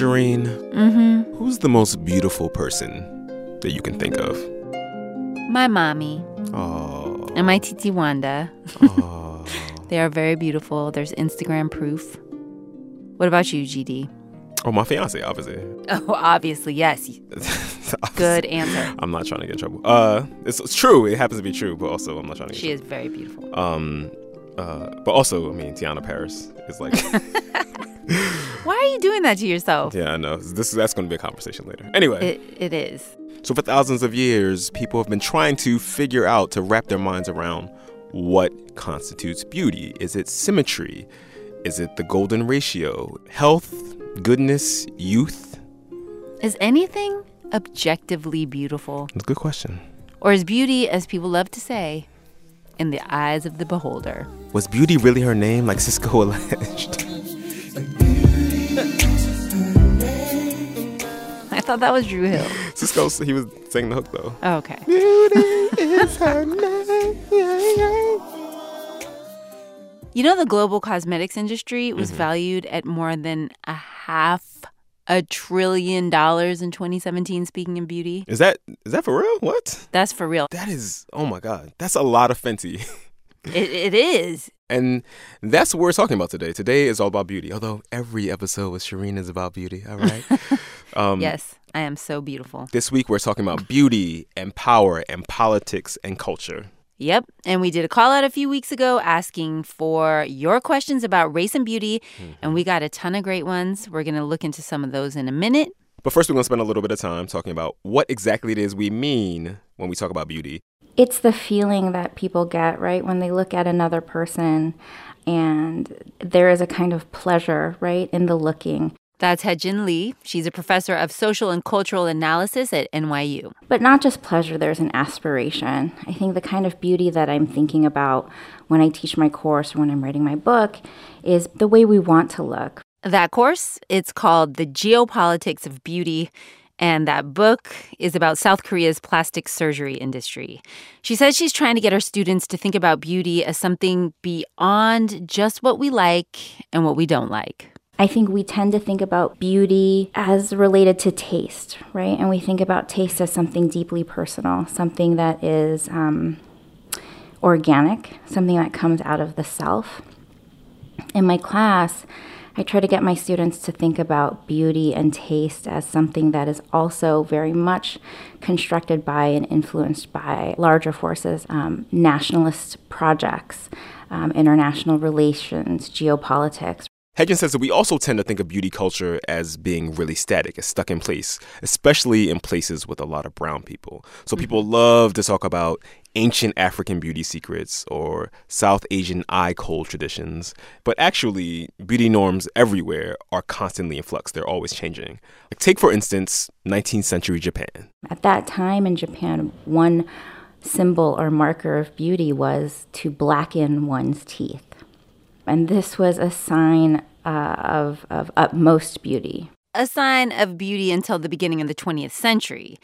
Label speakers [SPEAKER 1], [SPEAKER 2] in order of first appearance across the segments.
[SPEAKER 1] Shereen,
[SPEAKER 2] Mm-hmm.
[SPEAKER 1] who's the most beautiful person that you can think of?
[SPEAKER 2] My mommy
[SPEAKER 1] Oh,
[SPEAKER 2] and my titi Wanda.
[SPEAKER 1] oh.
[SPEAKER 2] They are very beautiful. There's Instagram proof. What about you, GD?
[SPEAKER 1] oh, my fiance, obviously.
[SPEAKER 2] Oh, obviously, yes. Good answer.
[SPEAKER 1] I'm not trying to get in trouble. Uh, it's, it's true. It happens to be true, but also I'm not trying to get.
[SPEAKER 2] She is very beautiful.
[SPEAKER 1] Um, uh, but also, I mean, Tiana Paris is like,
[SPEAKER 2] Why are you doing that to yourself?
[SPEAKER 1] yeah, I know. This that's going to be a conversation later. Anyway,
[SPEAKER 2] It, it is.
[SPEAKER 1] so for thousands of years, people have been trying to figure out to wrap their minds around what constitutes beauty. Is it symmetry? Is it the golden ratio? Health, goodness, youth?
[SPEAKER 2] Is anything objectively beautiful?
[SPEAKER 1] That's a good question.
[SPEAKER 2] Or is beauty, as people love to say, in the eyes of the beholder?
[SPEAKER 1] Was beauty really her name, like Sisqo alleged?
[SPEAKER 2] I thought that was Dru Hill.
[SPEAKER 1] Sisqo, he was singing the hook though.
[SPEAKER 2] Oh, okay.
[SPEAKER 1] Beauty is her name.
[SPEAKER 2] You know, the global cosmetics industry was
[SPEAKER 1] Mm-hmm.
[SPEAKER 2] valued at more than a half a trillion dollars in 2017, speaking of beauty.
[SPEAKER 1] Is that is that for real? What?
[SPEAKER 2] That's for real.
[SPEAKER 1] That is oh my god. That's a lot of Fenty.
[SPEAKER 2] It, it is.
[SPEAKER 1] And that's what we're talking about today. Today is all about beauty. Although every episode with Shereen is about beauty. All right. um,
[SPEAKER 2] Yes, I am so beautiful.
[SPEAKER 1] This week we're talking about beauty and power and politics and culture.
[SPEAKER 2] Yep. And we did a call out a few weeks ago asking for your questions about race and beauty, and we got a ton of great ones. We're going to look into some of those in a minute.
[SPEAKER 1] But first, we're going to spend a little bit of time talking about what exactly it is we mean when we talk about beauty.
[SPEAKER 3] It's the feeling that people get, right, when they look at another person and there is a kind of pleasure, right, in the looking.
[SPEAKER 2] That's Heijin Lee. She's a professor of social and cultural analysis at NYU.
[SPEAKER 3] But not just pleasure, there's an aspiration. I think the kind of beauty that I'm thinking about when I teach my course or when I'm writing my book is the way we want to look.
[SPEAKER 2] That course, it's called The Geopolitics of Beauty, and that book is about South Korea's plastic surgery industry. She says she's trying to get her students to think about beauty as something beyond just what we like and what we don't like.
[SPEAKER 3] I think we tend to think about beauty as related to taste, right? And we think about taste as something deeply personal, something that is um, organic, something that comes out of the self. In my class, I try to get my students to think about beauty and taste as something that is also very much constructed by and influenced by larger forces, um, nationalist projects, um, international relations, geopolitics,
[SPEAKER 1] Heijin says that we also tend to think of beauty culture as being really static, as stuck in place, especially in places with a lot of brown people. So mm-hmm. people love to talk about ancient African beauty secrets or South Asian eye kohl traditions, but actually, beauty norms everywhere are constantly in flux. They're always changing. Like take for instance, 19th century Japan.
[SPEAKER 3] At that time in Japan, one symbol or marker of beauty was to blacken one's teeth. And this was a sign uh, of, of utmost beauty.
[SPEAKER 2] A sign of beauty until the beginning of the 20th century.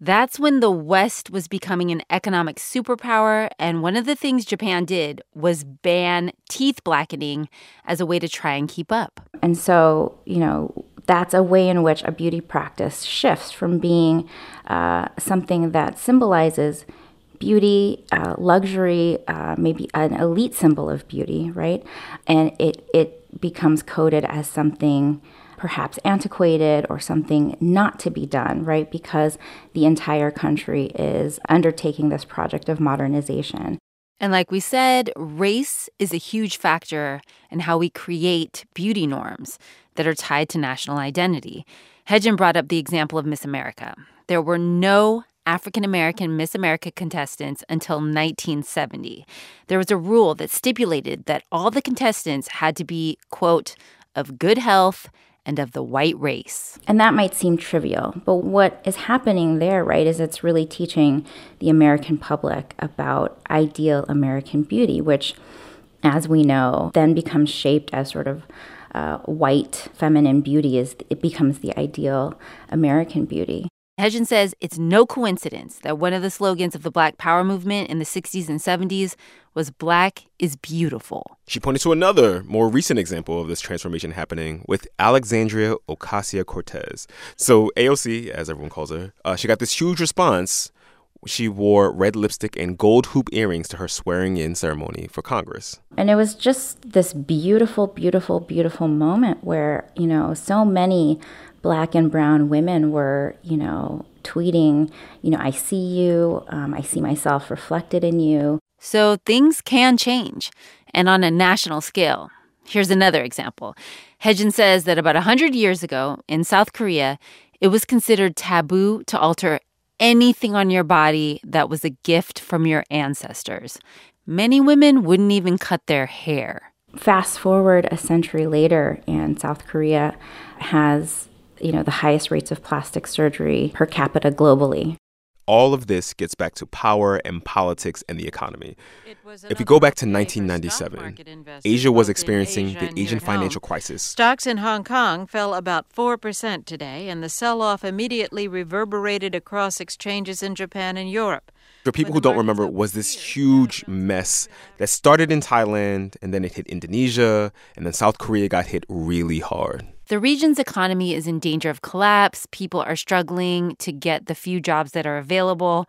[SPEAKER 2] That's when the West was becoming an economic superpower, and one of the things Japan did was ban teeth blackening as a way to try and keep up.
[SPEAKER 3] And so, you know, that's a way in which a beauty practice shifts from being uh, something that symbolizes beauty, uh, luxury, uh, maybe an elite symbol of beauty, right? And it, it becomes coded as something perhaps antiquated or something not to be done, right? Because the entire country is undertaking this project of modernization.
[SPEAKER 2] And like we said, race is a huge factor in how we create beauty norms that are tied to national identity. Heijin brought up the example of Miss America. There were no African American Miss America contestants until 1970. There was a rule that stipulated that all the contestants had to be, quote, of good health and of the white race.
[SPEAKER 3] And that might seem trivial, but what is happening there, right, is it's really teaching the American public about ideal American beauty, which, as we know, then becomes shaped as sort of uh, white feminine beauty is it becomes the ideal American beauty.
[SPEAKER 2] Heijin says it's no coincidence that one of the slogans of the Black Power movement in the 60s and 70s was Black is beautiful.
[SPEAKER 1] She pointed to another, more recent example of this transformation happening with Alexandria Ocasio Cortez. So, AOC, as everyone calls her, uh, she got this huge response. She wore red lipstick and gold hoop earrings to her swearing in ceremony for Congress.
[SPEAKER 3] And it was just this beautiful, beautiful, beautiful moment where, you know, so many black and brown women were, you know, tweeting, you know, I see you, um, I see myself reflected in you.
[SPEAKER 2] So things can change, and on a national scale. Here's another example. Heijin says that about 100 years ago in South Korea, it was considered taboo to alter anything on your body that was a gift from your ancestors. Many women wouldn't even cut their hair.
[SPEAKER 3] Fast forward a century later, and South Korea has you know, the highest rates of plastic surgery per capita globally.
[SPEAKER 1] All of this gets back to power and politics and the economy. If we go back to 1997, Asia was experiencing the Asian financial crisis.
[SPEAKER 4] Stocks in Hong Kong fell about 4% today, and the sell off immediately reverberated across exchanges in Japan and Europe.
[SPEAKER 1] For people who don't remember, was this huge mess that started in Thailand and then it hit Indonesia and then South Korea got hit really hard.
[SPEAKER 2] The region's economy is in danger of collapse. People are struggling to get the few jobs that are available.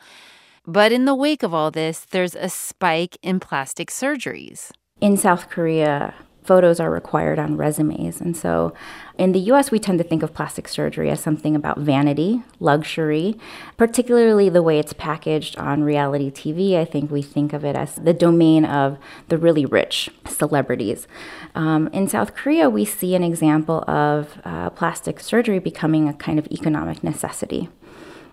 [SPEAKER 2] But in the wake of all this, there's a spike in plastic surgeries.
[SPEAKER 3] In South Korea, photos are required on resumes. And so in the US, we tend to think of plastic surgery as something about vanity, luxury, particularly the way it's packaged on reality TV. I think we think of it as the domain of the really rich celebrities. Um, in South Korea, we see an example of uh, plastic surgery becoming a kind of economic necessity.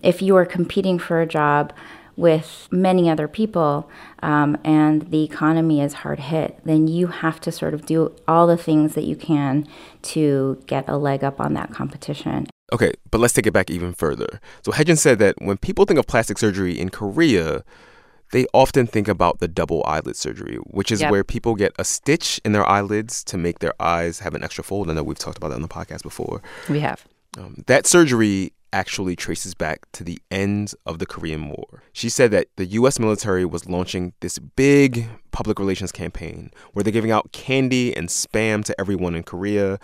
[SPEAKER 3] If you are competing for a job, with many other people um, and the economy is hard hit, then you have to sort of do all the things that you can to get a leg up on that competition.
[SPEAKER 1] Okay, but let's take it back even further. So Heijin said that when people think of plastic surgery in Korea, they often think about the double eyelid surgery, which is yep. where people get a stitch in their eyelids to make their eyes have an extra fold. I know we've talked about that on the podcast before.
[SPEAKER 2] We have.
[SPEAKER 1] Um, that surgery actually traces back to the end of the Korean War. She said that the US military was launching this big public relations campaign where they're giving out candy and spam to everyone in Korea.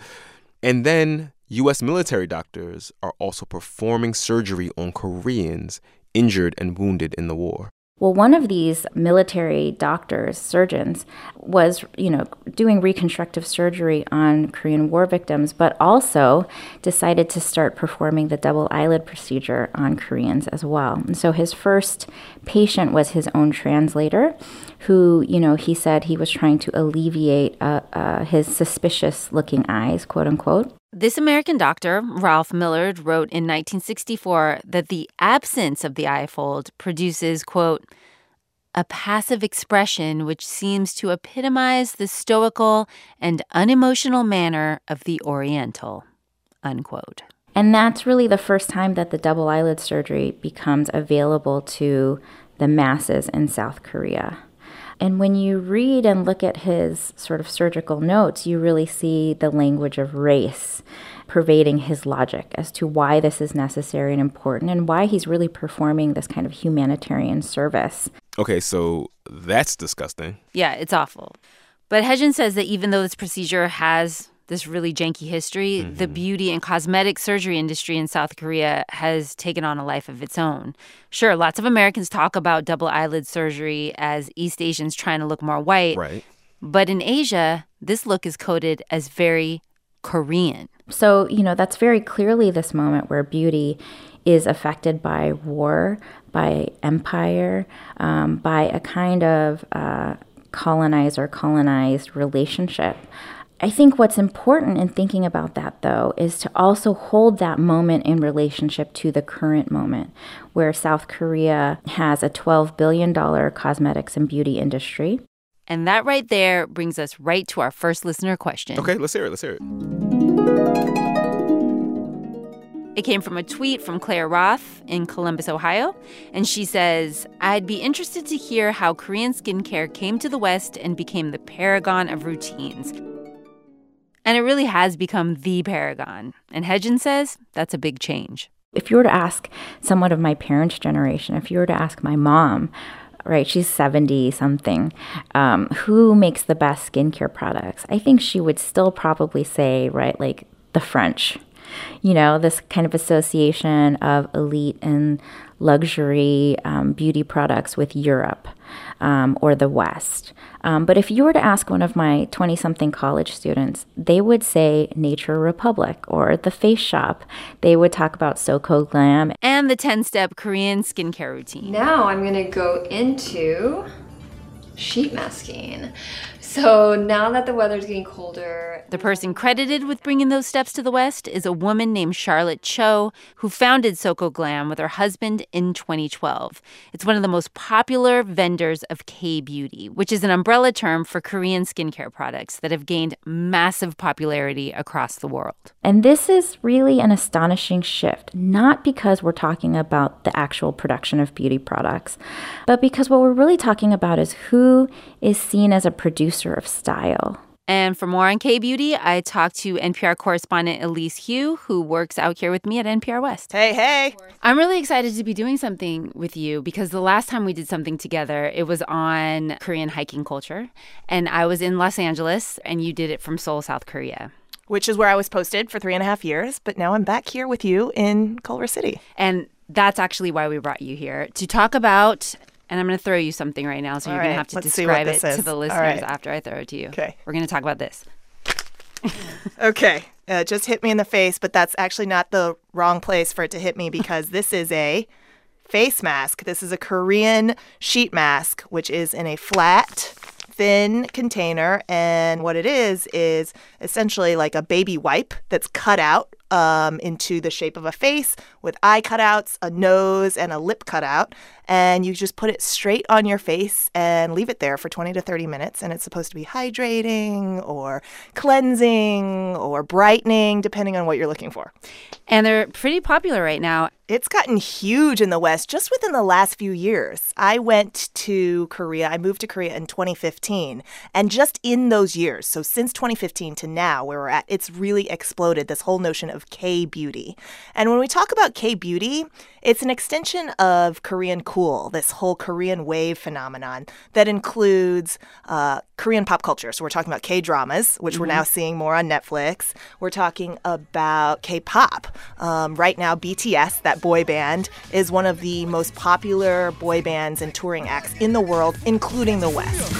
[SPEAKER 1] And then US military doctors are also performing surgery on Koreans injured and wounded in the war.
[SPEAKER 3] Well, one of these military doctors, surgeons, was, you know, doing reconstructive surgery on Korean war victims, but also decided to start performing the double eyelid procedure on Koreans as well. And so his first patient was his own translator, who, you know, he said he was trying to alleviate uh, uh, his suspicious looking eyes, quote unquote.
[SPEAKER 2] This American doctor, Ralph Millard, wrote in 1964 that the absence of the eye fold produces, quote, a passive expression which seems to epitomize the stoical and unemotional manner of the Oriental, unquote.
[SPEAKER 3] And that's really the first time that the double eyelid surgery becomes available to the masses in South Korea. And when you read and look at his sort of surgical notes, you really see the language of race pervading his logic as to why this is necessary and important and why he's really performing this kind of humanitarian service.
[SPEAKER 1] Okay, so that's disgusting.
[SPEAKER 2] Yeah, it's awful. But Heijin says that even though this procedure has this really janky history, mm-hmm. the beauty and cosmetic surgery industry in South Korea has taken on a life of its own. Sure, lots of Americans talk about double eyelid surgery as East Asians trying to look more white.
[SPEAKER 1] Right.
[SPEAKER 2] But in Asia, this look is coded as very Korean.
[SPEAKER 3] So, you know, that's very clearly this moment where beauty is affected by war, by empire, um, by a kind of uh, colonized or colonized relationship. I think what's important in thinking about that, though, is to also hold that moment in relationship to the current moment, where South Korea has a $12 billion cosmetics and beauty industry.
[SPEAKER 2] And that right there brings us right to our first listener question.
[SPEAKER 1] Okay, let's hear it. Let's hear it.
[SPEAKER 2] It came from a tweet from Claire Roth in Columbus, Ohio. And she says, I'd be interested to hear how Korean skincare came to the West and became the paragon of routines. And it really has become the paragon. And Heijin says that's a big change.
[SPEAKER 3] If you were to ask someone of my parents' generation, if you were to ask my mom, right, she's 70 something, um, who makes the best skincare products? I think she would still probably say, right, like the French. You know, this kind of association of elite and luxury um, beauty products with Europe um, or the West. Um, but if you were to ask one of my 20 something college students, they would say Nature Republic or The Face Shop. They would talk about Soko Glam.
[SPEAKER 2] And the 10 step Korean skincare routine.
[SPEAKER 5] Now I'm going to go into sheet masking. So now that the weather's getting colder,
[SPEAKER 2] the person credited with bringing those steps to the West is a woman named Charlotte Cho, who founded Soko Glam with her husband in 2012. It's one of the most popular vendors of K beauty, which is an umbrella term for Korean skincare products that have gained massive popularity across the world.
[SPEAKER 3] And this is really an astonishing shift, not because we're talking about the actual production of beauty products, but because what we're really talking about is who is seen as a producer of style.
[SPEAKER 2] And for more on K Beauty, I talked to NPR correspondent Elise Hu, who works out here with me at NPR West.
[SPEAKER 6] Hey, hey.
[SPEAKER 2] I'm really excited to be doing something with you because the last time we did something together, it was on Korean hiking culture. And I was in Los Angeles, and you did it from Seoul, South Korea.
[SPEAKER 6] Which is where I was posted for three and a half years, but now I'm back here with you in Culver City.
[SPEAKER 2] And that's actually why we brought you here to talk about and I'm going to throw you something right now, so All you're right, going to have to describe it is. to the listeners right. after I throw it to you.
[SPEAKER 6] Okay.
[SPEAKER 2] We're going to talk about this.
[SPEAKER 6] okay. Uh, just hit me in the face, but that's actually not the wrong place for it to hit me because this is a face mask. This is a Korean sheet mask, which is in a flat, thin container. And what it is, is essentially like a baby wipe that's cut out um, into the shape of a face with eye cutouts, a nose, and a lip cutout. And you just put it straight on your face and leave it there for 20 to 30 minutes. And it's supposed to be hydrating or cleansing or brightening, depending on what you're looking for.
[SPEAKER 2] And they're pretty popular right now.
[SPEAKER 6] It's gotten huge in the West just within the last few years. I went to Korea, I moved to Korea in 2015. And just in those years, so since 2015 to now, where we're at, it's really exploded this whole notion of K beauty. And when we talk about K beauty, it's an extension of Korean cool, this whole Korean wave phenomenon that includes uh, Korean pop culture. So we're talking about K dramas, which mm-hmm. we're now seeing more on Netflix. We're talking about K pop. Um, right now, BTS, that boy band is one of the most popular boy bands and touring acts in the world, including the West.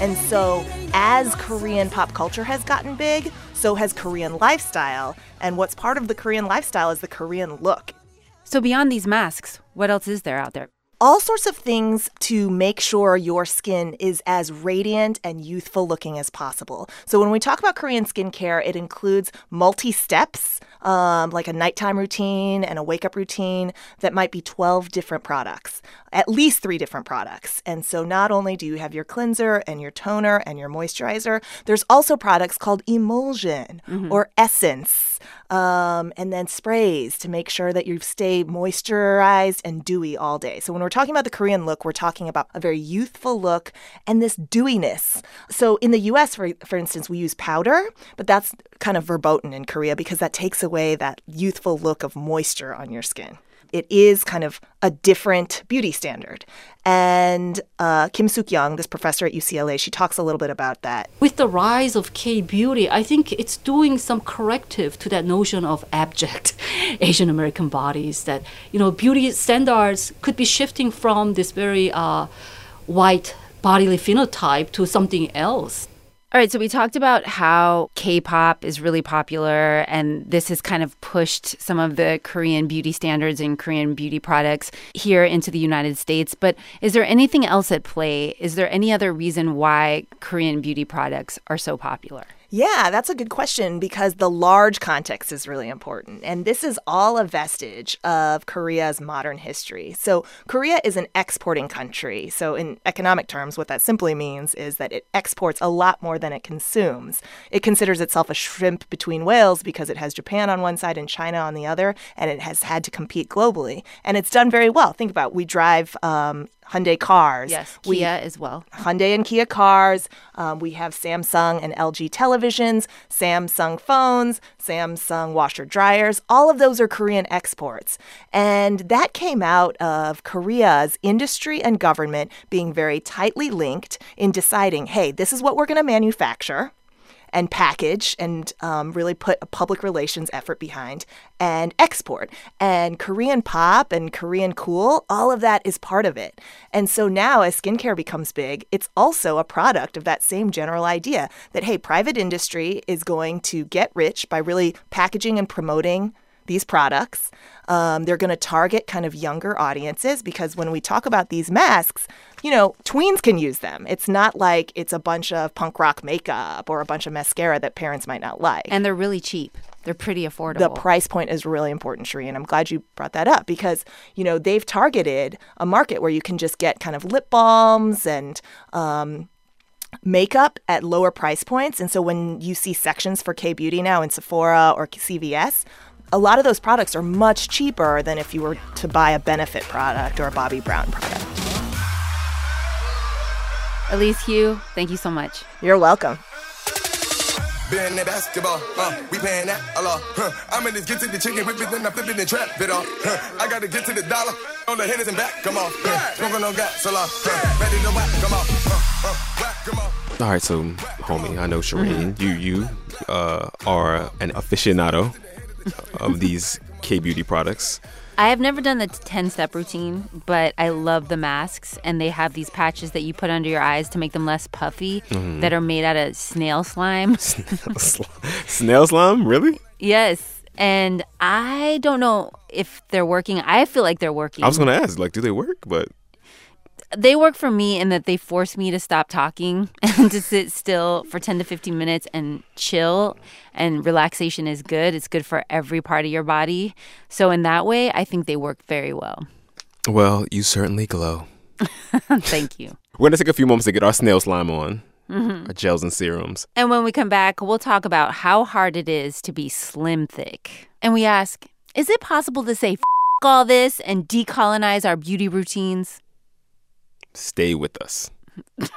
[SPEAKER 6] And so, as Korean pop culture has gotten big, so has Korean lifestyle. And what's part of the Korean lifestyle is the Korean look.
[SPEAKER 2] So, beyond these masks, what else is there out there?
[SPEAKER 6] All sorts of things to make sure your skin is as radiant and youthful looking as possible. So, when we talk about Korean skincare, it includes multi steps, um, like a nighttime routine and a wake up routine that might be 12 different products, at least three different products. And so, not only do you have your cleanser and your toner and your moisturizer, there's also products called emulsion mm-hmm. or essence, um, and then sprays to make sure that you stay moisturized and dewy all day. So, when we're talking about the Korean look, we're talking about a very youthful look and this dewiness. So in the US, for, for instance, we use powder, but that's kind of verboten in Korea because that takes away that youthful look of moisture on your skin it is kind of a different beauty standard. And uh, Kim Suk Young, this professor at UCLA, she talks a little bit about that.
[SPEAKER 7] With the rise of K beauty, I think it's doing some corrective to that notion of abject Asian American bodies. That you know, beauty standards could be shifting from this very uh, white bodily phenotype to something else.
[SPEAKER 2] All right, so we talked about how K pop is really popular, and this has kind of pushed some of the Korean beauty standards and Korean beauty products here into the United States. But is there anything else at play? Is there any other reason why Korean beauty products are so popular?
[SPEAKER 6] Yeah, that's a good question because the large context is really important. And this is all a vestige of Korea's modern history. So, Korea is an exporting country. So, in economic terms, what that simply means is that it exports a lot more than it consumes. It considers itself a shrimp between whales because it has Japan on one side and China on the other, and it has had to compete globally. And it's done very well. Think about it. we drive um, Hyundai cars.
[SPEAKER 2] Yes,
[SPEAKER 6] We-
[SPEAKER 2] Kia as well.
[SPEAKER 6] Hyundai and Kia cars. Um, we have Samsung and LG televisions, Samsung phones, Samsung washer dryers. All of those are Korean exports. And that came out of Korea's industry and government being very tightly linked in deciding hey, this is what we're going to manufacture and package and um, really put a public relations effort behind and export. And Korean pop and Korean cool, all of that is part of it. And so now, as skincare becomes big, it's also a product of that same general idea that, hey, private industry is going to get rich by really packaging and promoting these products. Um, they're going to target kind of younger audiences because when we talk about these masks, you know, tweens can use them. It's not like it's a bunch of punk rock makeup or a bunch of mascara that parents might not like.
[SPEAKER 2] And they're really cheap. They're pretty affordable.
[SPEAKER 6] the price point is really important, Sheree, and I'm glad you brought that up because, you know, they've targeted a market where you can just get kind of lip balms and um, makeup at lower price points. And so when you see sections for K Beauty now in Sephora or CVS, a lot of those products are much cheaper than if you were to buy a Benefit product or a Bobbi Brown product.
[SPEAKER 2] Elise Hu, thank you so much.
[SPEAKER 6] You're welcome.
[SPEAKER 8] Been that basketball, uh, we paying that a lot. Huh. I'm in this get to the chicken whip it, then I'm flipping the trap it off. Huh. I gotta get to the dollar on the hitters and back, come on. Huh. Smoking on gas, so long. Huh. Ready to whack, come on. Uh, uh, whack, come on.
[SPEAKER 1] All right, so homie, I know Shereen, you you uh, are an aficionado of these K beauty products.
[SPEAKER 2] I have never done the 10 step routine, but I love the masks. And they have these patches that you put under your eyes to make them less puffy mm-hmm. that are made out of snail slime.
[SPEAKER 1] Snail slime, really?
[SPEAKER 2] yes. And I don't know if they're working. I feel like they're working.
[SPEAKER 1] I was gonna ask, like, do they work? But
[SPEAKER 2] they work for me in that they force me to stop talking and to sit still for 10 to 15 minutes and chill and relaxation is good. It's good for every part of your body. So in that way i think they work very well.
[SPEAKER 1] Well, you certainly glow.
[SPEAKER 2] thank you.
[SPEAKER 1] We're gonna take a few moments to get our snail slime on, mm-hmm. our gels and serums.
[SPEAKER 2] and when we come back we'll talk about how hard it is to be slim thick. And we ask is it possible to say F- all this and decolonize our beauty routines
[SPEAKER 1] Stay with us.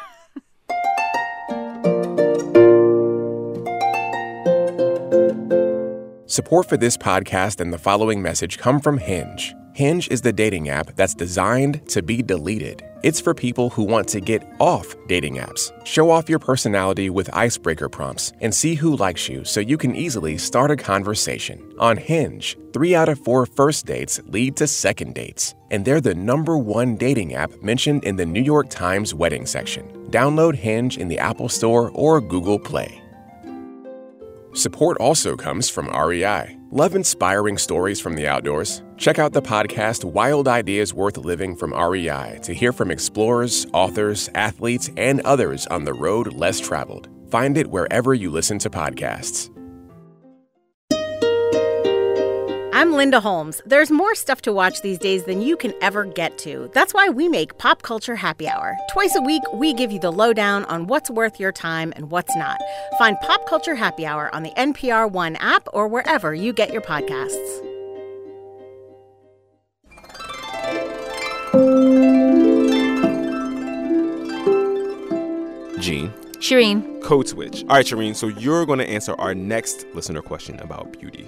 [SPEAKER 9] Support for this podcast and the following message come from Hinge. Hinge is the dating app that's designed to be deleted. It's for people who want to get off dating apps. Show off your personality with icebreaker prompts and see who likes you so you can easily start a conversation. On Hinge, three out of four first dates lead to second dates, and they're the number one dating app mentioned in the New York Times wedding section. Download Hinge in the Apple Store or Google Play. Support also comes from REI. Love inspiring stories from the outdoors? Check out the podcast Wild Ideas Worth Living from REI to hear from explorers, authors, athletes, and others on the road less traveled. Find it wherever you listen to podcasts.
[SPEAKER 10] I'm Linda Holmes. There's more stuff to watch these days than you can ever get to. That's why we make Pop Culture Happy Hour. Twice a week, we give you the lowdown on what's worth your time and what's not. Find Pop Culture Happy Hour on the NPR One app or wherever you get your podcasts.
[SPEAKER 1] Gene,
[SPEAKER 2] Shereen
[SPEAKER 1] code switch. All right, Shereen, so you're gonna answer our next listener question about beauty.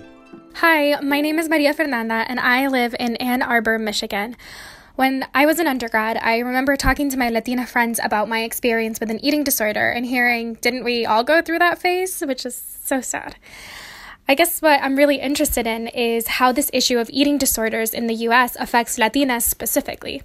[SPEAKER 11] Hi, my name is Maria Fernanda, and I live in Ann Arbor, Michigan. When I was an undergrad, I remember talking to my Latina friends about my experience with an eating disorder and hearing, didn't we all go through that phase? Which is so sad. I guess what I'm really interested in is how this issue of eating disorders in the US affects Latinas specifically.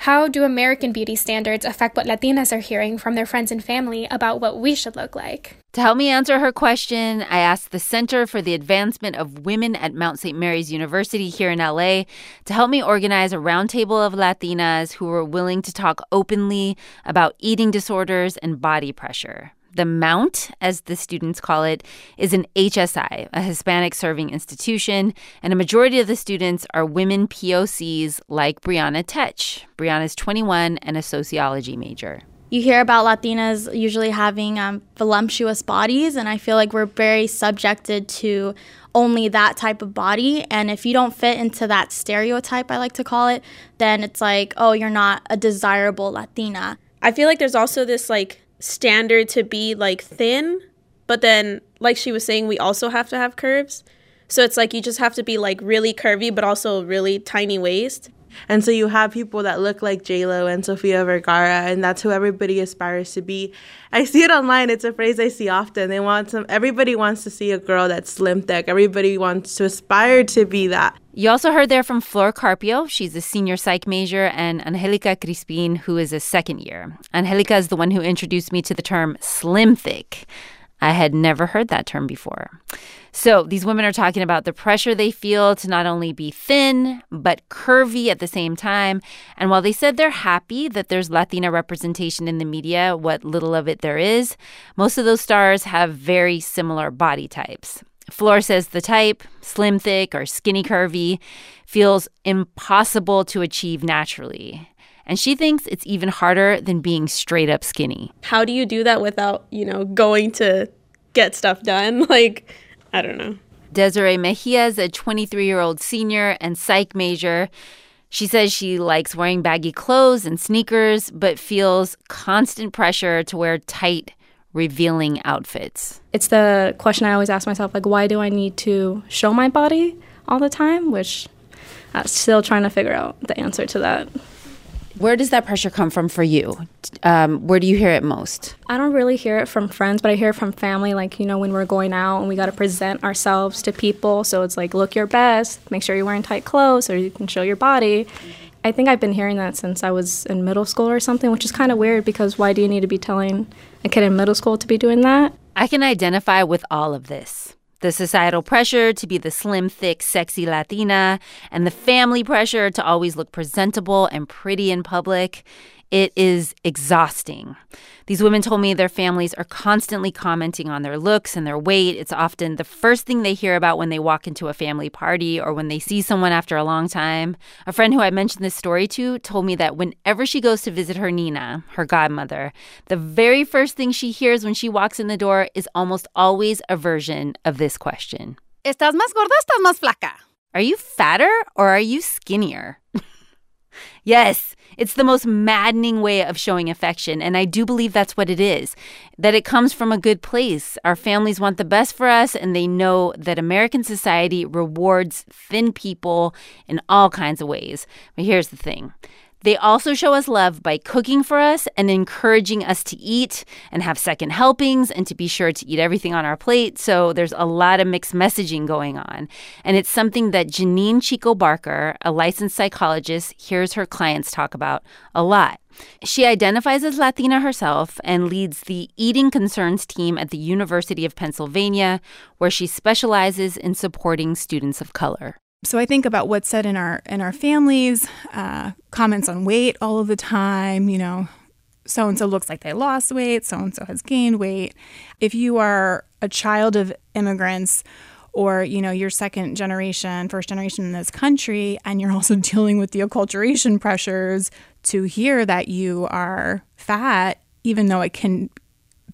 [SPEAKER 11] How do American beauty standards affect what Latinas are hearing from their friends and family about what we should look like?
[SPEAKER 2] To help me answer her question, I asked the Center for the Advancement of Women at Mount St. Mary's University here in LA to help me organize a roundtable of Latinas who were willing to talk openly about eating disorders and body pressure. The Mount, as the students call it, is an HSI, a Hispanic serving institution, and a majority of the students are women POCs like Brianna Tech. Brianna's 21 and a sociology major.
[SPEAKER 12] You hear about Latinas usually having um, voluptuous bodies, and I feel like we're very subjected to only that type of body. And if you don't fit into that stereotype, I like to call it, then it's like, oh, you're not a desirable Latina.
[SPEAKER 13] I feel like there's also this like standard to be like thin, but then like she was saying, we also have to have curves. So it's like you just have to be like really curvy, but also really tiny waist.
[SPEAKER 14] And so you have people that look like J-Lo and Sofia Vergara, and that's who everybody aspires to be. I see it online. It's a phrase I see often. They want some, everybody wants to see a girl that's slim thick. Everybody wants to aspire to be that.
[SPEAKER 2] You also heard there from Flor Carpio. She's a senior psych major, and Angelica Crispin, who is a second year. Angelica is the one who introduced me to the term slim thick. I had never heard that term before. So these women are talking about the pressure they feel to not only be thin, but curvy at the same time. And while they said they're happy that there's Latina representation in the media, what little of it there is, most of those stars have very similar body types. Flor says the type, slim thick or skinny curvy, feels impossible to achieve naturally. And she thinks it's even harder than being straight up skinny.
[SPEAKER 13] How do you do that without, you know, going to get stuff done? Like, I don't know.
[SPEAKER 2] Desiree Mejia is a 23 year old senior and psych major. She says she likes wearing baggy clothes and sneakers, but feels constant pressure to wear tight, revealing outfits.
[SPEAKER 15] It's the question I always ask myself like, why do I need to show my body all the time? Which I'm still trying to figure out the answer to that.
[SPEAKER 2] Where does that pressure come from for you? Um, where do you hear it most?
[SPEAKER 15] I don't really hear it from friends, but I hear it from family. Like, you know, when we're going out and we got to present ourselves to people. So it's like, look your best, make sure you're wearing tight clothes so you can show your body. I think I've been hearing that since I was in middle school or something, which is kind of weird because why do you need to be telling a kid in middle school to be doing that?
[SPEAKER 2] I can identify with all of this the societal pressure to be the slim, thick, sexy Latina, and the family pressure to always look presentable and pretty in public. It is exhausting. These women told me their families are constantly commenting on their looks and their weight. It's often the first thing they hear about when they walk into a family party or when they see someone after a long time. A friend who I mentioned this story to told me that whenever she goes to visit her Nina, her godmother, the very first thing she hears when she walks in the door is almost always a version of this question
[SPEAKER 10] ¿Estás más gorda estás más flaca?
[SPEAKER 2] Are you fatter or are you skinnier? yes, it's the most maddening way of showing affection. And I do believe that's what it is that it comes from a good place. Our families want the best for us, and they know that American society rewards thin people in all kinds of ways. But here's the thing they also show us love by cooking for us and encouraging us to eat and have second helpings and to be sure to eat everything on our plate. So there's a lot of mixed messaging going on. And it's something that Janine Chico Barker, a licensed psychologist, hears her clients talk about a lot. She identifies as Latina herself and leads the Eating Concerns team at the University of Pennsylvania, where she specializes in supporting students of color.
[SPEAKER 16] So I think about what's said in our in our families, uh, comments on weight all of the time. You know, so and so looks like they lost weight, so and so has gained weight. If you are a child of immigrants, or you know you're second generation, first generation in this country, and you're also dealing with the acculturation pressures to hear that you are fat, even though it can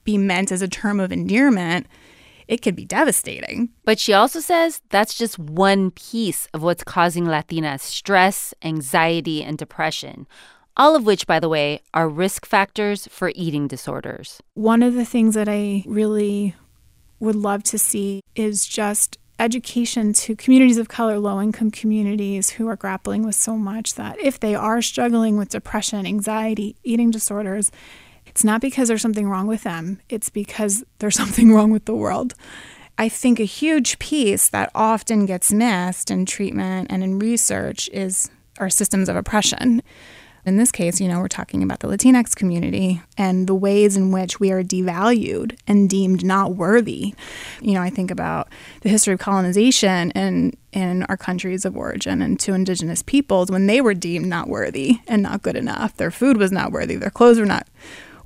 [SPEAKER 16] be meant as a term of endearment it can be devastating.
[SPEAKER 2] But she also says that's just one piece of what's causing Latinas stress, anxiety, and depression. All of which, by the way, are risk factors for eating disorders.
[SPEAKER 16] One of the things that I really would love to see is just education to communities of color, low income communities who are grappling with so much that if they are struggling with depression, anxiety, eating disorders, it's not because there's something wrong with them, it's because there's something wrong with the world. I think a huge piece that often gets missed in treatment and in research is our systems of oppression. In this case, you know, we're talking about the Latinx community and the ways in which we are devalued and deemed not worthy. You know, I think about the history of colonization in in our countries of origin and to indigenous peoples when they were deemed not worthy and not good enough. Their food was not worthy, their clothes were not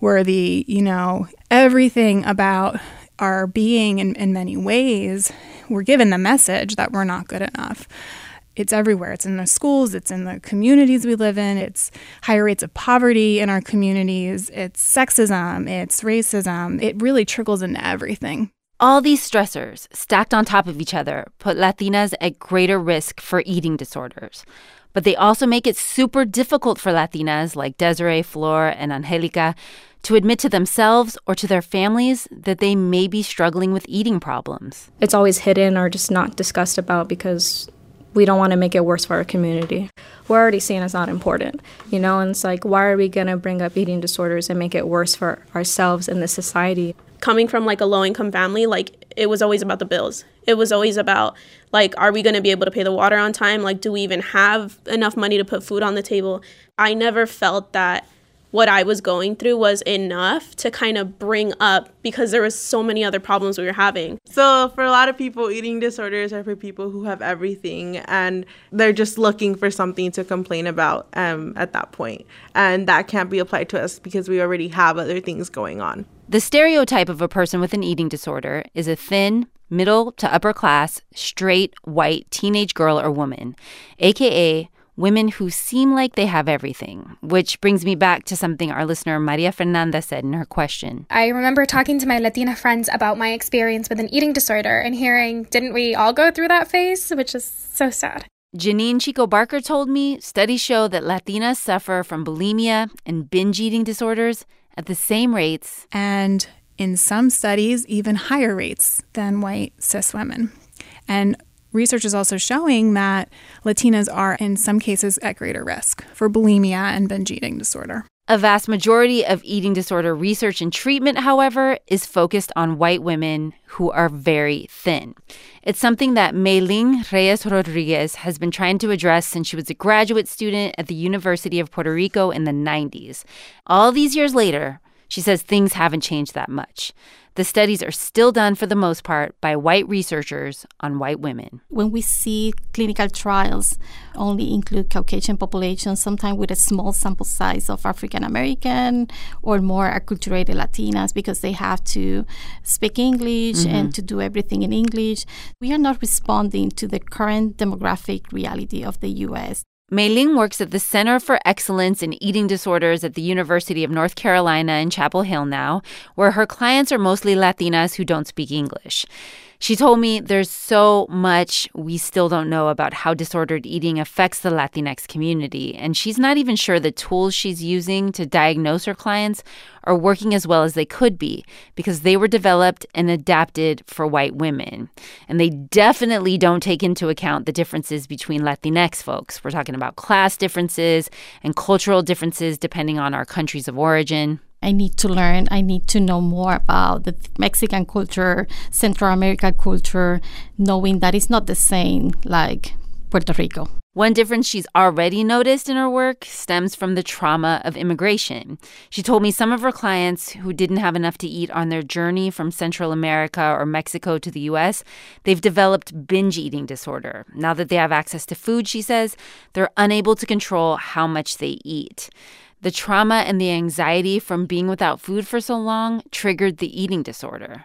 [SPEAKER 16] worthy, you know, everything about our being in, in many ways, we're given the message that we're not good enough. It's everywhere. It's in the schools, it's in the communities we live in, it's higher rates of poverty in our communities, it's sexism, it's racism. It really trickles into everything.
[SPEAKER 2] All these stressors, stacked on top of each other, put Latinas at greater risk for eating disorders. But they also make it super difficult for Latinas like Desiree, Flor, and Angelica to admit to themselves or to their families that they may be struggling with eating problems.
[SPEAKER 15] It's always hidden or just not discussed about because we don't want to make it worse for our community. We're already seeing it's not important, you know, and it's like, why are we going to bring up eating disorders and make it worse for ourselves and the society?
[SPEAKER 13] Coming from like a low income family, like it was always about the bills. It was always about like, are we going to be able to pay the water on time? Like, do we even have enough money to put food on the table? I never felt that what I was going through was enough to kind of bring up because there was so many other problems we were having.
[SPEAKER 14] So for a lot of people, eating disorders are for people who have everything and they're just looking for something to complain about um, at that point. And that can't be applied to us because we already have other things going on.
[SPEAKER 2] The stereotype of a person with an eating disorder is a thin, middle to upper class, straight, white teenage girl or woman, aka women who seem like they have everything, which brings me back to something our listener Maria Fernanda said in her question.
[SPEAKER 11] I remember talking to my Latina friends about my experience with an eating disorder and hearing, didn't we all go through that phase? Which is so sad.
[SPEAKER 2] Janine Chico Barker told me studies show that Latinas suffer from bulimia and binge eating disorders at the same rates.
[SPEAKER 16] And in some studies, even higher rates than white cis women. And Research is also showing that Latinas are, in some cases, at greater risk for bulimia and binge eating disorder.
[SPEAKER 2] A vast majority of eating disorder research and treatment, however, is focused on white women who are very thin. It's something that Mae Lynn Reyes Rodriguez has been trying to address since she was a graduate student at the University of Puerto Rico in the 90s. All these years later, she says things haven't changed that much. The studies are still done for the most part by white researchers on white women.
[SPEAKER 17] When we see clinical trials only include Caucasian populations, sometimes with a small sample size of African American or more acculturated Latinas because they have to speak English mm-hmm. and to do everything in English. We are not responding to the current demographic reality of the US.
[SPEAKER 2] Mae works at the Center for Excellence in Eating Disorders at the University of North Carolina in Chapel Hill now, where her clients are mostly Latinas who don't speak English. She told me there's so much we still don't know about how disordered eating affects the Latinx community, and she's not even sure the tools she's using to diagnose her clients are working as well as they could be because they were developed and adapted for white women. And they definitely don't take into account the differences between Latinx folks. We're talking about class differences and cultural differences depending on our countries of origin.
[SPEAKER 17] I need to learn. I need to know more about the Mexican culture, Central American culture, knowing that it's not the same like Puerto Rico.
[SPEAKER 2] One difference she's already noticed in her work stems from the trauma of immigration. She told me some of her clients who didn't have enough to eat on their journey from Central America or Mexico to the US, they've developed binge eating disorder. Now that they have access to food, she says, they're unable to control how much they eat. The trauma and the anxiety from being without food for so long triggered the eating disorder.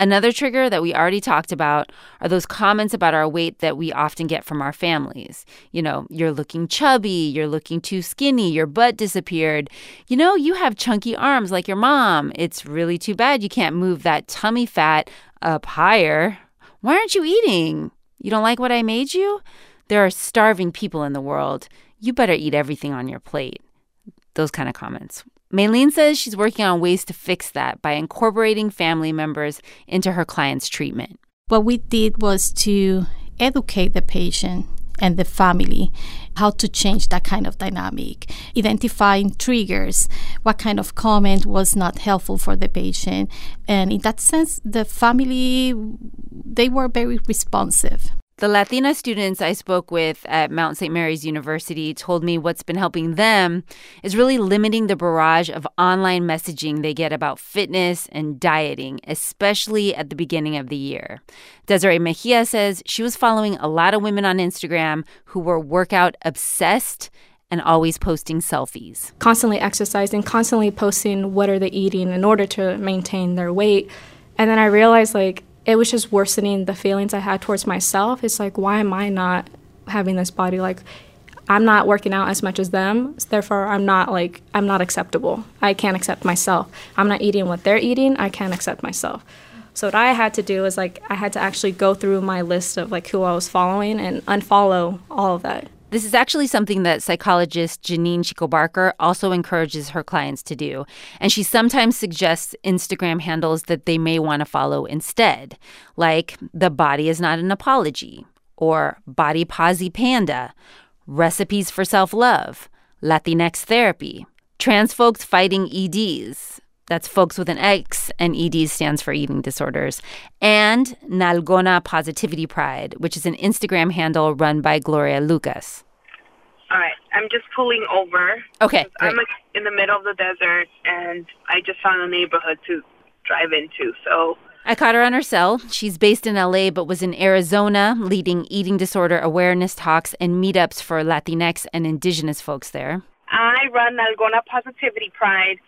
[SPEAKER 2] Another trigger that we already talked about are those comments about our weight that we often get from our families. You know, you're looking chubby, you're looking too skinny, your butt disappeared. You know, you have chunky arms like your mom. It's really too bad you can't move that tummy fat up higher. Why aren't you eating? You don't like what I made you? There are starving people in the world. You better eat everything on your plate those kind of comments. Mae Lynn says she's working on ways to fix that by incorporating family members into her client's treatment.
[SPEAKER 17] What we did was to educate the patient and the family how to change that kind of dynamic, identifying triggers, what kind of comment was not helpful for the patient. And in that sense, the family, they were very responsive.
[SPEAKER 2] The Latina students I spoke with at Mount St. Mary's University told me what's been helping them is really limiting the barrage of online messaging they get about fitness and dieting, especially at the beginning of the year. Desiree Mejia says she was following a lot of women on Instagram who were workout obsessed and always posting selfies.
[SPEAKER 15] Constantly exercising, constantly posting what are they eating in order to maintain their weight. And then I realized like it was just worsening the feelings I had towards myself. It's like why am I not having this body like I'm not working out as much as them, therefore I'm not like I'm not acceptable. I can't accept myself. I'm not eating what they're eating. I can't accept myself. So what I had to do was like I had to actually go through my list of like who I was following and unfollow all of that.
[SPEAKER 2] This is actually something that psychologist Janine Chico Barker also encourages her clients to do. And she sometimes suggests Instagram handles that they may want to follow instead, like The Body is Not an Apology, or Body Posi Panda, Recipes for Self Love, Latinx Therapy, Trans Folks Fighting EDs. That's folks with an X, and ED stands for eating disorders. And Nalgona Positivity Pride, which is an Instagram handle run by Gloria Lucas.
[SPEAKER 18] All right, I'm just pulling over.
[SPEAKER 2] Okay,
[SPEAKER 18] I'm like in the middle of the desert, and I just found a neighborhood to drive into. So
[SPEAKER 2] I caught her on her cell. She's based in LA but was in Arizona leading eating disorder awareness talks and meetups for Latinx and indigenous folks there.
[SPEAKER 18] I run Nalgona Positivity Pride,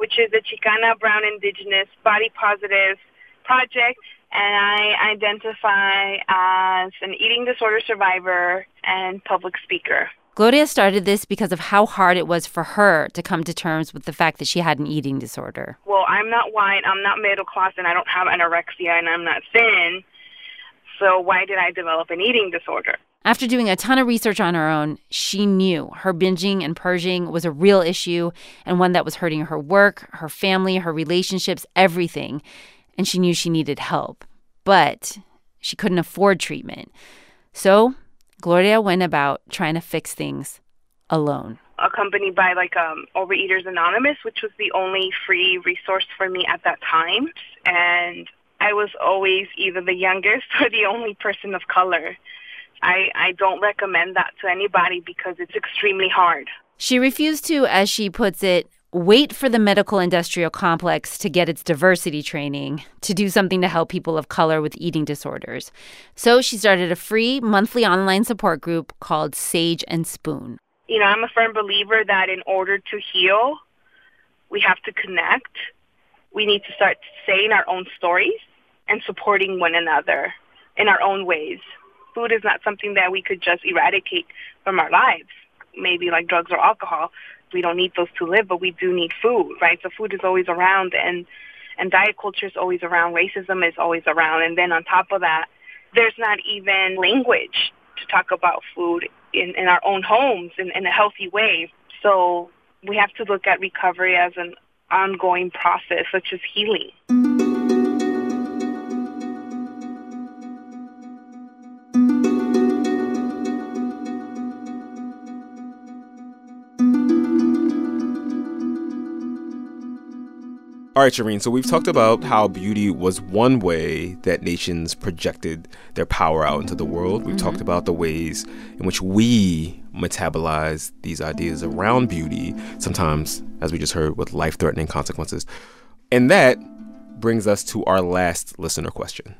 [SPEAKER 18] which is a Chicana Brown Indigenous body positive project, and I identify as an eating disorder survivor and public speaker.
[SPEAKER 2] Gloria started this because of how hard it was for her to come to terms with the fact that she had an eating disorder.
[SPEAKER 18] Well, I'm not white, I'm not middle class, and I don't have anorexia, and I'm not thin. So why did I develop an eating disorder?
[SPEAKER 2] After doing a ton of research on her own, she knew her binging and purging was a real issue and one that was hurting her work, her family, her relationships, everything. And she knew she needed help. But she couldn't afford treatment. So Gloria went about trying to fix things alone.
[SPEAKER 18] Accompanied by like um, Overeaters Anonymous, which was the only free resource for me at that time. And I was always either the youngest or the only person of color. I, I don't recommend that to anybody because it's extremely hard.
[SPEAKER 2] She refused to, as she puts it, wait for the medical industrial complex to get its diversity training to do something to help people of color with eating disorders. So she started a free monthly online support group called Sage and Spoon.
[SPEAKER 18] You know, I'm a firm believer that in order to heal, we have to connect. We need to start saying our own stories and supporting one another in our own ways. Food is not something that we could just eradicate from our lives, maybe like drugs or alcohol we don't need those to live, but we do need food, right? So food is always around, and and diet culture is always around. Racism is always around, and then on top of that, there's not even language to talk about food in, in our own homes in, in a healthy way. So we have to look at recovery as an ongoing process, such as healing.
[SPEAKER 1] All right, Shereen. So we've talked about how beauty was one way that nations projected their power out into the world. We've mm-hmm. talked about the ways in which we metabolize these ideas around beauty, sometimes, as we just heard, with life threatening consequences. And that brings us to our last listener question.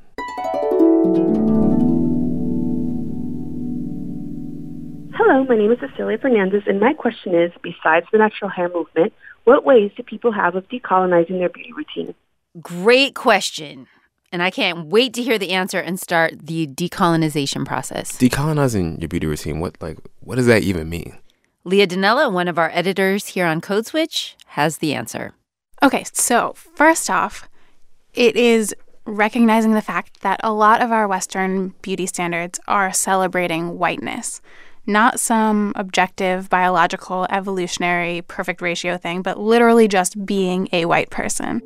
[SPEAKER 19] Hello, my name is Cecilia Fernandez, and my question is besides the natural hair movement, what ways do people have of decolonizing their beauty routine?
[SPEAKER 2] Great question. And I can't wait to hear the answer and start the decolonization process.
[SPEAKER 1] Decolonizing your beauty routine, what like what does that even mean?
[SPEAKER 2] Leah Donnella, one of our editors here on Code Switch, has the answer.
[SPEAKER 20] Okay, so first off, it is recognizing the fact that a lot of our Western beauty standards are celebrating whiteness not some objective, biological, evolutionary, perfect ratio thing, but literally just being a white person.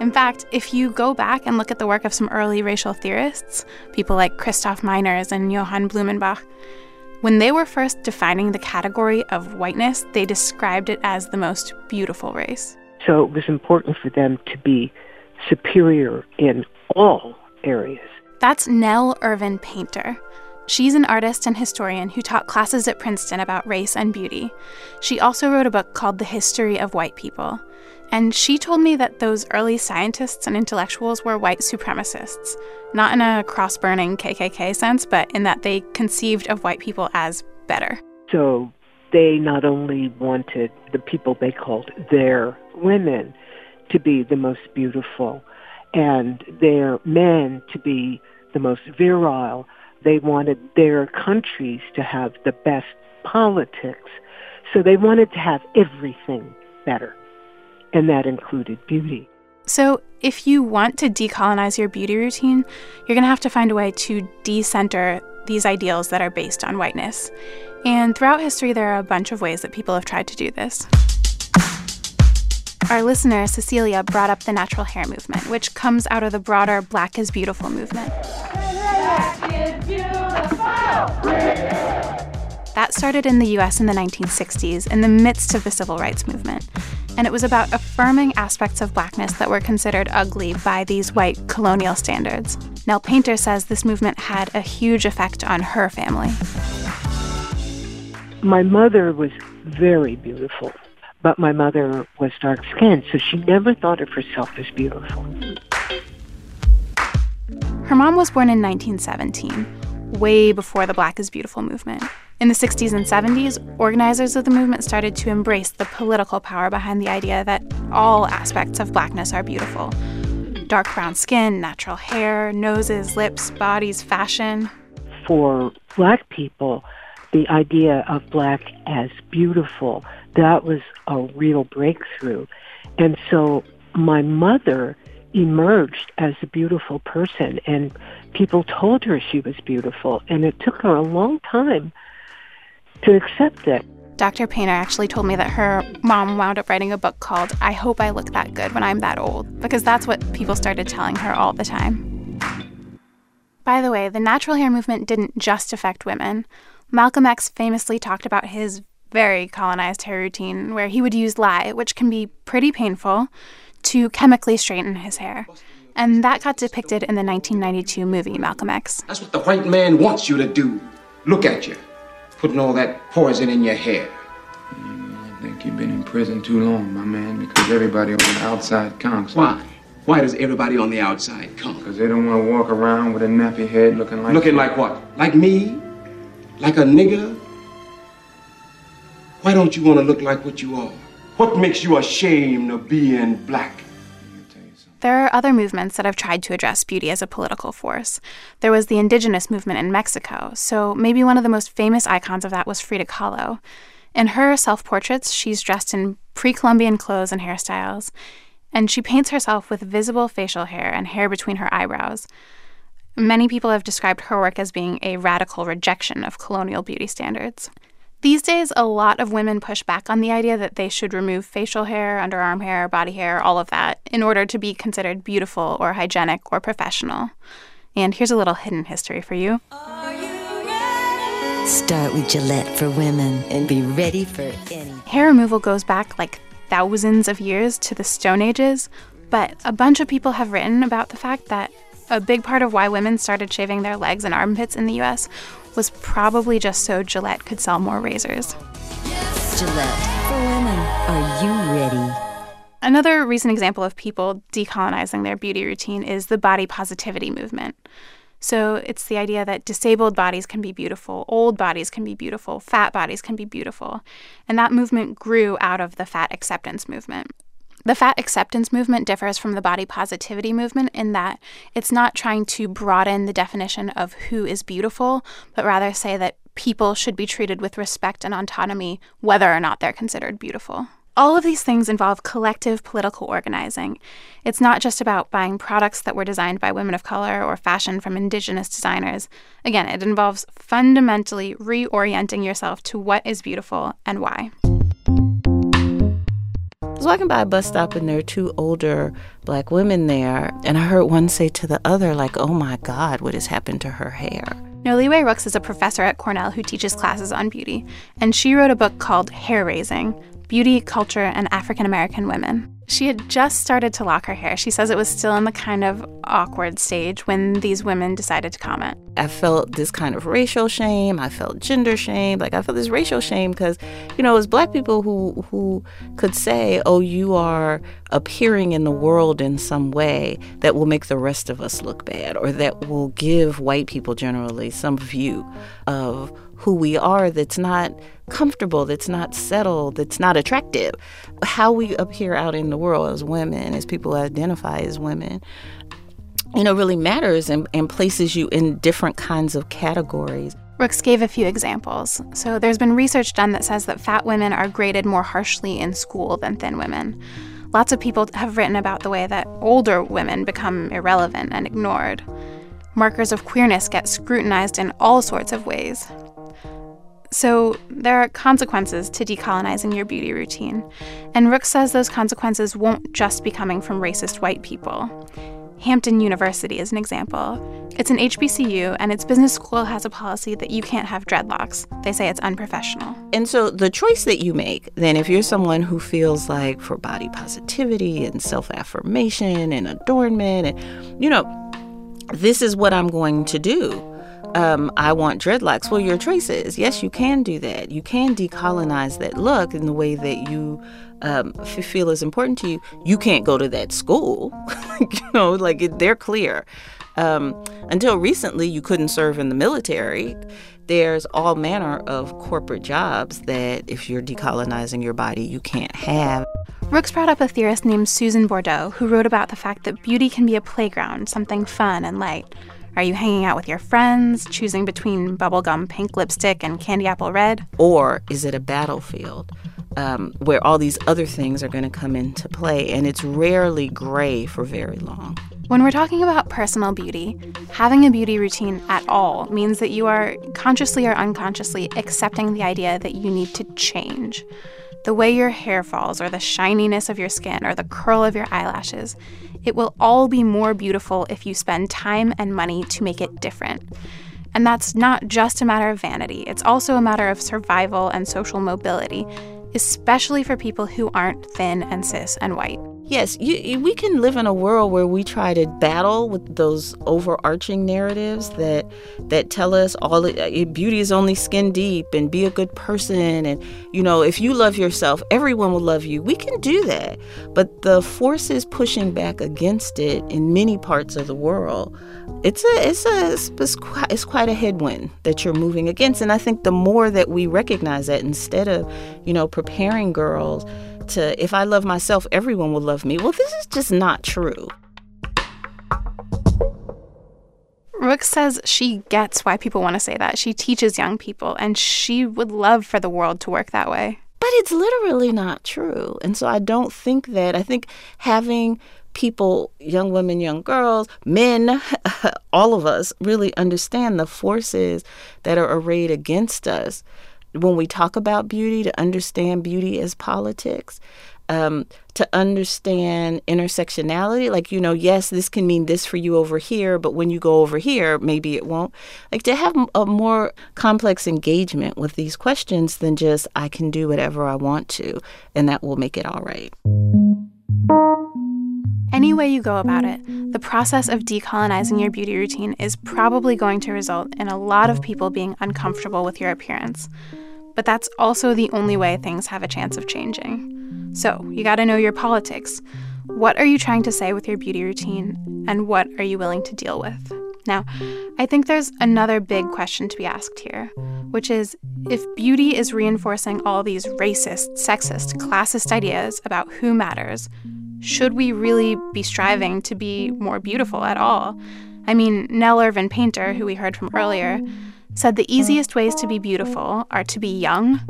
[SPEAKER 20] In fact, if you go back and look at the work of some early racial theorists, people like Christoph Meiners and Johann Blumenbach, when they were first defining the category of whiteness, they described it as the most beautiful race.
[SPEAKER 19] So it was important for them to be superior in all areas.
[SPEAKER 20] That's Nell Irvin Painter. She's an artist and historian who taught classes at Princeton about race and beauty. She also wrote a book called The History of White People. And she told me that those early scientists and intellectuals were white supremacists, not in a cross burning KKK sense, but in that they conceived of white people as better.
[SPEAKER 21] So they not only wanted the people they called their women to be the most beautiful and their men to be the most virile, they wanted their countries to have the best politics. So they wanted to have everything better, and that included beauty.
[SPEAKER 20] So, if you want to decolonize your beauty routine, you're going to have to find a way to decenter these ideals that are based on whiteness. And throughout history, there are a bunch of ways that people have tried to do this. Our listener, Cecilia, brought up the natural hair movement, which comes out of the broader Black is Beautiful movement. That started in the US in the 1960s, in the midst of the civil rights movement. And it was about affirming aspects of blackness that were considered ugly by these white colonial standards. Nell Painter says this movement had a huge effect on her family.
[SPEAKER 21] My mother was very beautiful, but my mother was dark skinned, so she never thought of herself as beautiful.
[SPEAKER 20] Her mom was born in 1917, way before the Black is Beautiful movement. In the 60s and 70s, organizers of the movement started to embrace the political power behind the idea that all aspects of blackness are beautiful dark brown skin, natural hair, noses, lips, bodies, fashion.
[SPEAKER 21] For black people, the idea of black as beautiful, that was a real breakthrough. And so my mother emerged as a beautiful person and people told her she was beautiful and it took her a long time to accept it.
[SPEAKER 20] Dr. Painter actually told me that her mom wound up writing a book called I Hope I Look That Good When I'm That Old, because that's what people started telling her all the time. By the way, the natural hair movement didn't just affect women. Malcolm X famously talked about his very colonized hair routine, where he would use lye, which can be pretty painful, to chemically straighten his hair. And that got depicted in the 1992 movie Malcolm X.
[SPEAKER 22] That's what the white man wants you to do. Look at you putting all that poison in your hair.
[SPEAKER 23] Mm, I think you've been in prison too long, my man, because everybody on the outside counts.
[SPEAKER 22] Why? Why does everybody on the outside count?
[SPEAKER 23] Because they don't want to walk around with a nappy head looking like.
[SPEAKER 22] Looking like what? Like me? Like a nigger? Why don't you want to look like what you are? What makes you ashamed of being black?
[SPEAKER 20] There are other movements that have tried to address beauty as a political force. There was the indigenous movement in Mexico, so maybe one of the most famous icons of that was Frida Kahlo. In her self portraits, she's dressed in pre Columbian clothes and hairstyles, and she paints herself with visible facial hair and hair between her eyebrows. Many people have described her work as being a radical rejection of colonial beauty standards. These days, a lot of women push back on the idea that they should remove facial hair, underarm hair, body hair, all of that, in order to be considered beautiful or hygienic or professional. And here's a little hidden history for you.
[SPEAKER 24] Start with Gillette for women and be ready for any.
[SPEAKER 20] Hair removal goes back like thousands of years to the Stone Ages, but a bunch of people have written about the fact that a big part of why women started shaving their legs and armpits in the US was probably just so Gillette could sell more razors.
[SPEAKER 24] Gillette for women. Are you ready?
[SPEAKER 20] Another recent example of people decolonizing their beauty routine is the body positivity movement. So it's the idea that disabled bodies can be beautiful, old bodies can be beautiful, fat bodies can be beautiful. And that movement grew out of the fat acceptance movement. The fat acceptance movement differs from the body positivity movement in that it's not trying to broaden the definition of who is beautiful, but rather say that people should be treated with respect and autonomy whether or not they're considered beautiful. All of these things involve collective political organizing. It's not just about buying products that were designed by women of color or fashion from indigenous designers. Again, it involves fundamentally reorienting yourself to what is beautiful and why.
[SPEAKER 25] Was walking by a bus stop and there were two older black women there, and I heard one say to the other, like, oh my God, what has happened to her hair?
[SPEAKER 20] Now, Noliwe Rooks is a professor at Cornell who teaches classes on beauty, and she wrote a book called Hair Raising Beauty, Culture, and African American Women. She had just started to lock her hair. She says it was still in the kind of awkward stage when these women decided to comment.
[SPEAKER 25] I felt this kind of racial shame. I felt gender shame. Like I felt this racial shame because, you know, it was black people who who could say, "Oh, you are appearing in the world in some way that will make the rest of us look bad, or that will give white people generally some view of who we are that's not comfortable, that's not settled, that's not attractive. How we appear out in the world as women, as people identify as women, you know, really matters and, and places you in different kinds of categories.
[SPEAKER 20] Rooks gave a few examples. So, there's been research done that says that fat women are graded more harshly in school than thin women. Lots of people have written about the way that older women become irrelevant and ignored. Markers of queerness get scrutinized in all sorts of ways. So, there are consequences to decolonizing your beauty routine. And Rook says those consequences won't just be coming from racist white people. Hampton University is an example. It's an HBCU, and its business school has a policy that you can't have dreadlocks. They say it's unprofessional.
[SPEAKER 25] And so the choice that you make, then, if you're someone who feels like for body positivity and self affirmation and adornment, and, you know, this is what I'm going to do. Um, I want dreadlocks. Well, your choice is yes, you can do that. You can decolonize that look in the way that you um, feel is important to you. You can't go to that school. you know, like it, they're clear. Um, until recently, you couldn't serve in the military. There's all manner of corporate jobs that, if you're decolonizing your body, you can't have.
[SPEAKER 20] Rooks brought up a theorist named Susan Bordo who wrote about the fact that beauty can be a playground, something fun and light. Are you hanging out with your friends, choosing between bubblegum pink lipstick and candy apple red?
[SPEAKER 25] Or is it a battlefield um, where all these other things are going to come into play and it's rarely gray for very long?
[SPEAKER 20] When we're talking about personal beauty, having a beauty routine at all means that you are consciously or unconsciously accepting the idea that you need to change. The way your hair falls, or the shininess of your skin, or the curl of your eyelashes, it will all be more beautiful if you spend time and money to make it different. And that's not just a matter of vanity, it's also a matter of survival and social mobility, especially for people who aren't thin and cis and white.
[SPEAKER 25] Yes, you, we can live in a world where we try to battle with those overarching narratives that that tell us all uh, beauty is only skin deep and be a good person and you know if you love yourself, everyone will love you. We can do that, but the forces pushing back against it in many parts of the world, it's a it's a it's quite, it's quite a headwind that you're moving against. And I think the more that we recognize that, instead of you know preparing girls to if I love myself, everyone will love me. Well, this is just not true.
[SPEAKER 20] Rooks says she gets why people want to say that. She teaches young people, and she would love for the world to work that way.
[SPEAKER 25] But it's literally not true. And so I don't think that. I think having people, young women, young girls, men, all of us really understand the forces that are arrayed against us when we talk about beauty, to understand beauty as politics, um, to understand intersectionality. Like, you know, yes, this can mean this for you over here, but when you go over here, maybe it won't. Like, to have a more complex engagement with these questions than just, I can do whatever I want to, and that will make it all right.
[SPEAKER 20] Any way you go about it, the process of decolonizing your beauty routine is probably going to result in a lot of people being uncomfortable with your appearance. But that's also the only way things have a chance of changing. So, you gotta know your politics. What are you trying to say with your beauty routine, and what are you willing to deal with? Now, I think there's another big question to be asked here, which is if beauty is reinforcing all these racist, sexist, classist ideas about who matters, should we really be striving to be more beautiful at all? I mean, Nell Irvin Painter, who we heard from earlier, said the easiest mm. ways to be beautiful are to be young,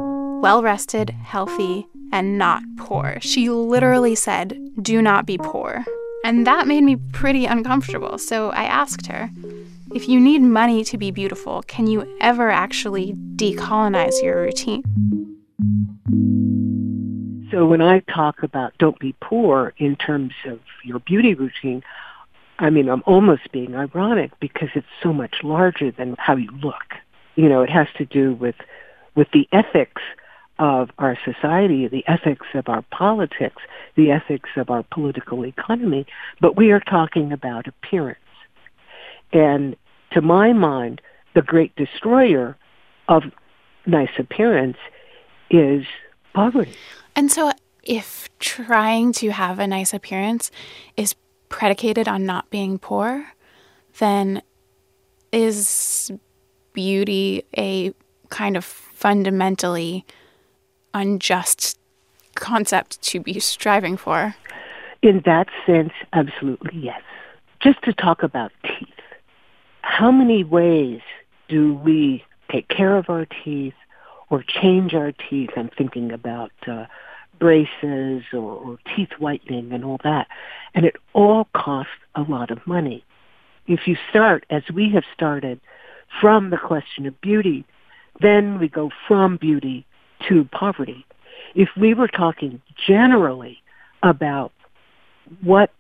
[SPEAKER 20] well rested, healthy, and not poor. She literally said, Do not be poor. And that made me pretty uncomfortable, so I asked her, If you need money to be beautiful, can you ever actually decolonize your routine?
[SPEAKER 21] So when I talk about don't be poor in terms of your beauty routine, I mean, I'm almost being ironic because it's so much larger than how you look. You know, it has to do with with the ethics of our society, the ethics of our politics, the ethics of our political economy, but we are talking about appearance. And to my mind, the great destroyer of nice appearance is poverty.
[SPEAKER 20] And so, if trying to have a nice appearance is predicated on not being poor, then is beauty a kind of fundamentally unjust concept to be striving for.
[SPEAKER 21] In that sense, absolutely yes. Just to talk about teeth, how many ways do we take care of our teeth or change our teeth? I'm thinking about uh, braces or, or teeth whitening and all that. And it all costs a lot of money. If you start, as we have started, from the question of beauty, then we go from beauty to poverty. If we were talking generally about what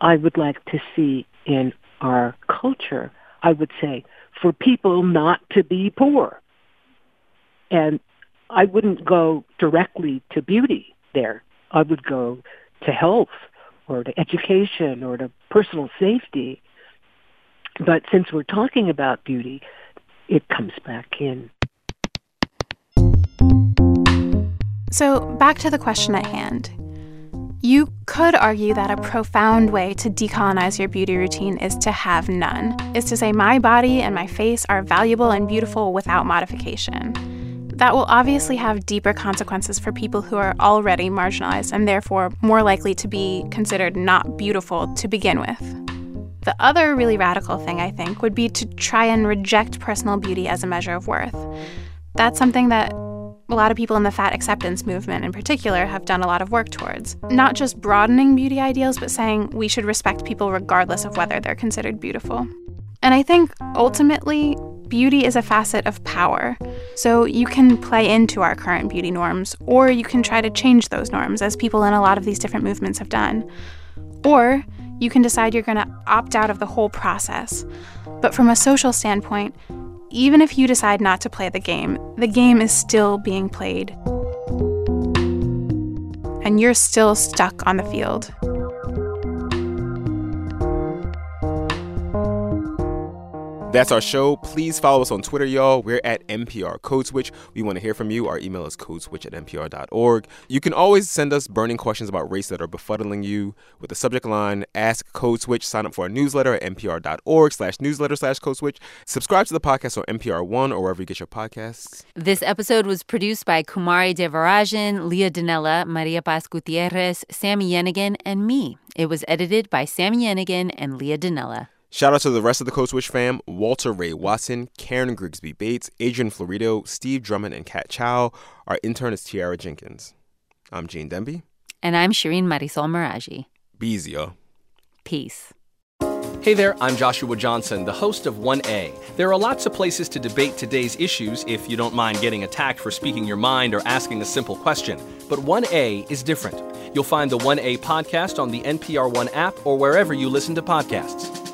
[SPEAKER 21] I would like to see in our culture, I would say for people not to be poor. And I wouldn't go directly to beauty there. I would go to health or to education or to personal safety. But since we're talking about beauty, it comes back in.
[SPEAKER 20] So, back to the question at hand. You could argue that a profound way to decolonize your beauty routine is to have none, is to say, my body and my face are valuable and beautiful without modification. That will obviously have deeper consequences for people who are already marginalized and therefore more likely to be considered not beautiful to begin with. The other really radical thing, I think, would be to try and reject personal beauty as a measure of worth. That's something that a lot of people in the fat acceptance movement in particular have done a lot of work towards. Not just broadening beauty ideals, but saying we should respect people regardless of whether they're considered beautiful. And I think ultimately, beauty is a facet of power. So you can play into our current beauty norms, or you can try to change those norms, as people in a lot of these different movements have done. Or you can decide you're going to opt out of the whole process. But from a social standpoint, even if you decide not to play the game, the game is still being played. And you're still stuck on the field.
[SPEAKER 1] That's our show. Please follow us on Twitter, y'all. We're at NPR Code Switch. We want to hear from you. Our email is codeswitch at npr.org. You can always send us burning questions about race that are befuddling you with the subject line Ask Code Switch. Sign up for our newsletter at npr.org slash newsletter slash code switch. Subscribe to the podcast on NPR One or wherever you get your podcasts.
[SPEAKER 2] This episode was produced by Kumari Devarajan, Leah Donnella, Maria Paz Gutierrez, Sami Yenigun, and me. It was edited by Sami Yenigun and Leah Donnella.
[SPEAKER 1] Shout out to the rest of the Code Switch fam Walter Ray Watson, Karen Grigsby Bates, Adrian Florido, Steve Drummond, and Kat Chow. Our intern is Tiara Jenkins. I'm Gene Demby.
[SPEAKER 2] And I'm Shereen Marisol Meraji.
[SPEAKER 1] Be easy, yo.
[SPEAKER 2] Peace.
[SPEAKER 26] Hey there, I'm Joshua Johnson, the host of 1A. There are lots of places to debate today's issues if you don't mind getting attacked for speaking your mind or asking a simple question. But 1A is different. You'll find the 1A podcast on the NPR One app or wherever you listen to podcasts.